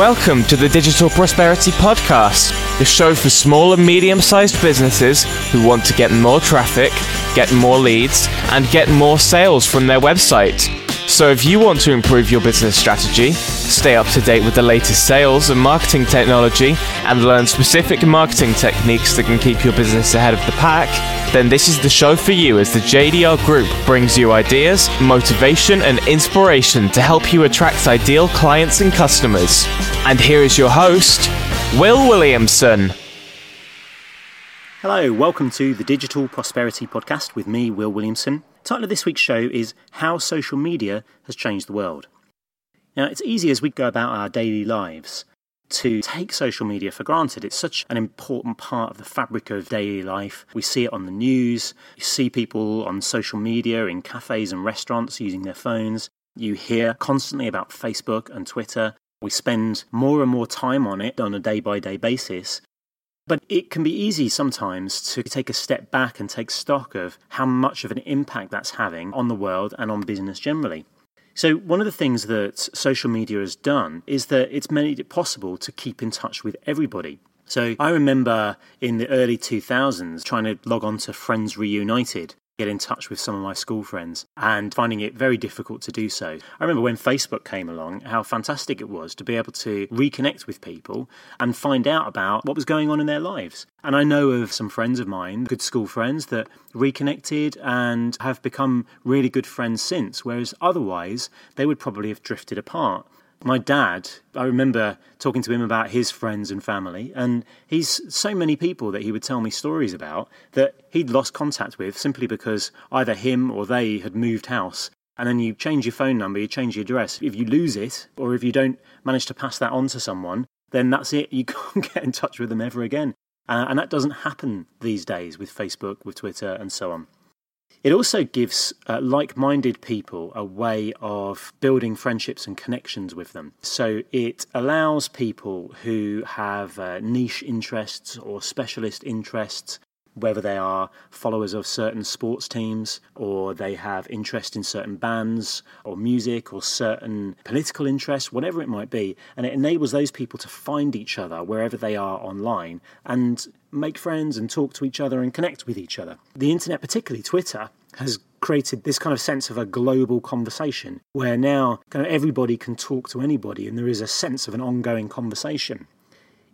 Welcome to the Digital Prosperity Podcast, the show for small and medium sized businesses who want to get more traffic, get more leads, and get more sales from their website. So, if you want to improve your business strategy, stay up to date with the latest sales and marketing technology, and learn specific marketing techniques that can keep your business ahead of the pack, then this is the show for you as the JDR Group brings you ideas, motivation, and inspiration to help you attract ideal clients and customers. And here is your host, Will Williamson. Hello, welcome to the Digital Prosperity Podcast with me, Will Williamson. Title of this week's show is How Social Media Has Changed the World. Now, it's easy as we go about our daily lives to take social media for granted. It's such an important part of the fabric of daily life. We see it on the news, you see people on social media in cafes and restaurants using their phones. You hear constantly about Facebook and Twitter. We spend more and more time on it on a day by day basis. But it can be easy sometimes to take a step back and take stock of how much of an impact that's having on the world and on business generally. So, one of the things that social media has done is that it's made it possible to keep in touch with everybody. So, I remember in the early 2000s trying to log on to Friends Reunited get in touch with some of my school friends and finding it very difficult to do so. I remember when Facebook came along, how fantastic it was to be able to reconnect with people and find out about what was going on in their lives. And I know of some friends of mine, good school friends, that reconnected and have become really good friends since, whereas otherwise they would probably have drifted apart. My dad, I remember talking to him about his friends and family, and he's so many people that he would tell me stories about that he'd lost contact with simply because either him or they had moved house. And then you change your phone number, you change your address. If you lose it, or if you don't manage to pass that on to someone, then that's it. You can't get in touch with them ever again. Uh, and that doesn't happen these days with Facebook, with Twitter, and so on. It also gives uh, like minded people a way of building friendships and connections with them. So it allows people who have uh, niche interests or specialist interests whether they are followers of certain sports teams or they have interest in certain bands or music or certain political interests, whatever it might be. And it enables those people to find each other wherever they are online and make friends and talk to each other and connect with each other. The internet, particularly Twitter, has created this kind of sense of a global conversation where now kind of everybody can talk to anybody and there is a sense of an ongoing conversation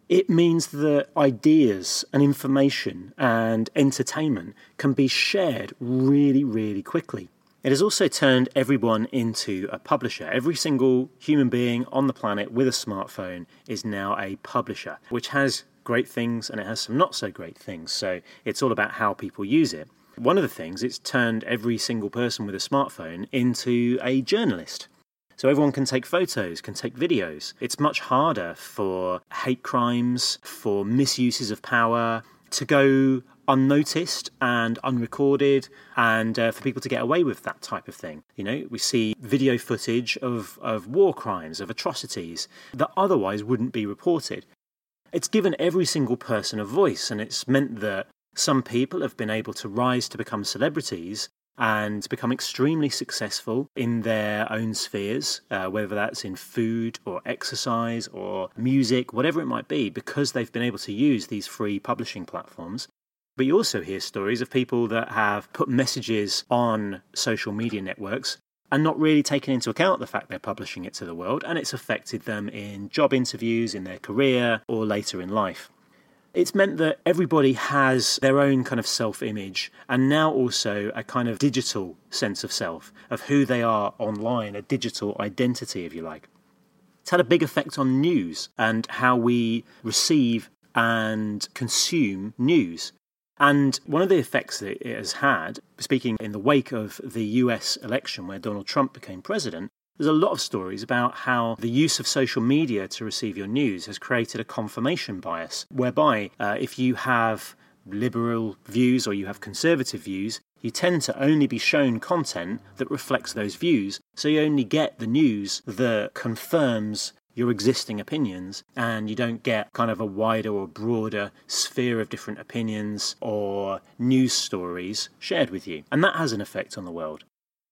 it means that ideas and information and entertainment can be shared really, really quickly. It has also turned everyone into a publisher. Every single human being on the planet with a smartphone is now a publisher, which has great things and it has some not so great things. So it's all about how people use it. One of the things, it's turned every single person with a smartphone into a journalist. So everyone can take photos, can take videos. It's much harder for hate crimes, for misuses of power to go unnoticed and unrecorded and uh, for people to get away with that type of thing. You know, we see video footage of, of war crimes, of atrocities that otherwise wouldn't be reported. It's given every single person a voice and it's meant that some people have been able to rise to become celebrities and become extremely successful in their own spheres, uh, whether that's in food or exercise or music, whatever it might be, because they've been able to use these free publishing platforms. But you also hear stories of people that have put messages on social media networks and not really taken into account the fact they're publishing it to the world, and it's affected them in job interviews, in their career, or later in life. It's meant that everybody has their own kind of self image and now also a kind of digital sense of self, of who they are online, a digital identity, if you like. It's had a big effect on news and how we receive and consume news. And one of the effects that it has had, speaking in the wake of the US election where Donald Trump became president, there's a lot of stories about how the use of social media to receive your news has created a confirmation bias, whereby uh, if you have liberal views or you have conservative views, you tend to only be shown content that reflects those views. So you only get the news that confirms your existing opinions, and you don't get kind of a wider or broader sphere of different opinions or news stories shared with you. And that has an effect on the world.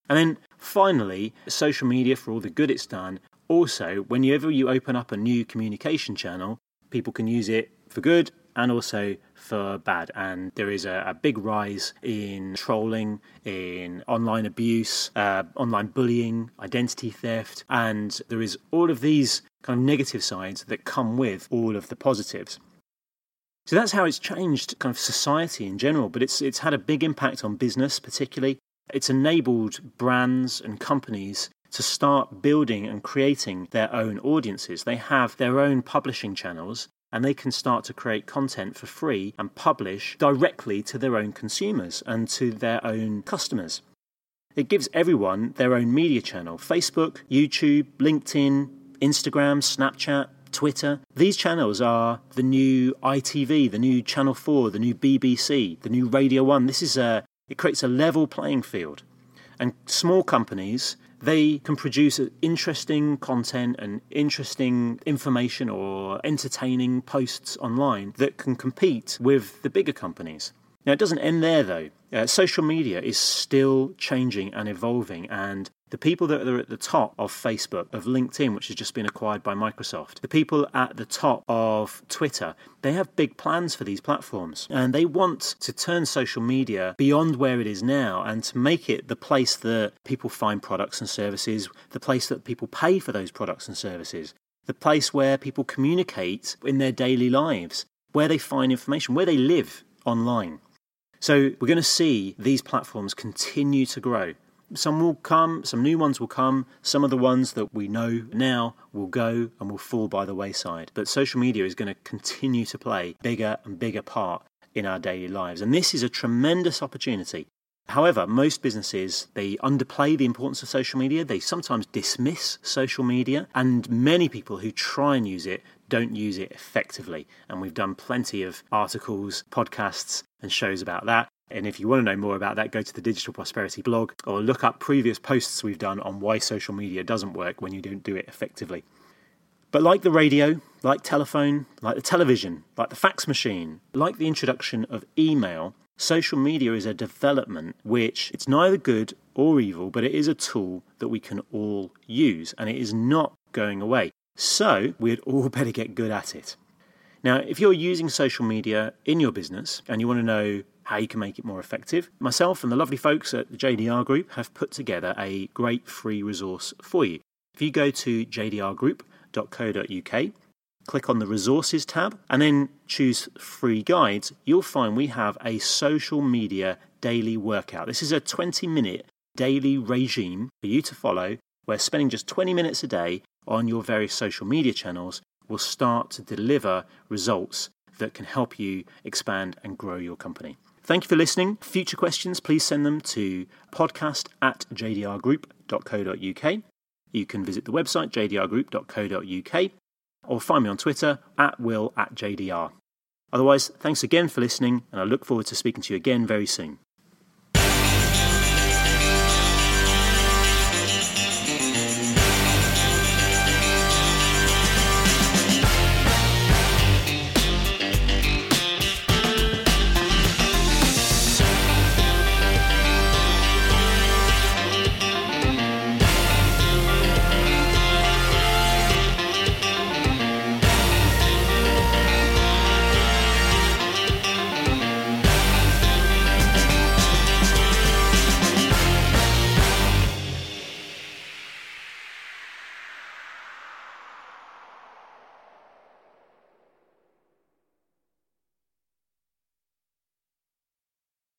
And then finally, social media, for all the good it's done, also, whenever you open up a new communication channel, people can use it for good and also for bad. And there is a, a big rise in trolling, in online abuse, uh, online bullying, identity theft, and there is all of these kind of negative sides that come with all of the positives. So that's how it's changed kind of society in general, but it's it's had a big impact on business particularly. It's enabled brands and companies to start building and creating their own audiences. They have their own publishing channels and they can start to create content for free and publish directly to their own consumers and to their own customers. It gives everyone their own media channel Facebook, YouTube, LinkedIn, Instagram, Snapchat, Twitter. These channels are the new ITV, the new Channel 4, the new BBC, the new Radio 1. This is a it creates a level playing field. And small companies they can produce interesting content and interesting information or entertaining posts online that can compete with the bigger companies. Now, it doesn't end there though. Uh, social media is still changing and evolving, and the people that are at the top of Facebook, of LinkedIn, which has just been acquired by Microsoft, the people at the top of Twitter, they have big plans for these platforms. And they want to turn social media beyond where it is now and to make it the place that people find products and services, the place that people pay for those products and services, the place where people communicate in their daily lives, where they find information, where they live online. So we're going to see these platforms continue to grow some will come, some new ones will come, some of the ones that we know now will go and will fall by the wayside. But social media is going to continue to play bigger and bigger part in our daily lives. And this is a tremendous opportunity. However, most businesses they underplay the importance of social media. They sometimes dismiss social media, and many people who try and use it don't use it effectively. And we've done plenty of articles, podcasts, and shows about that. And if you want to know more about that, go to the Digital Prosperity blog or look up previous posts we've done on why social media doesn't work when you don't do it effectively. But like the radio, like telephone, like the television, like the fax machine, like the introduction of email, social media is a development which it's neither good or evil, but it is a tool that we can all use and it is not going away. So we'd all better get good at it. Now, if you're using social media in your business and you want to know how you can make it more effective, myself and the lovely folks at the JDR Group have put together a great free resource for you. If you go to jdrgroup.co.uk, click on the resources tab, and then choose free guides, you'll find we have a social media daily workout. This is a 20 minute daily regime for you to follow where spending just 20 minutes a day on your various social media channels will start to deliver results that can help you expand and grow your company. Thank you for listening. Future questions, please send them to podcast at jdrgroup.co.uk. You can visit the website jdrgroup.co.uk or find me on Twitter at will at jdr. Otherwise, thanks again for listening, and I look forward to speaking to you again very soon.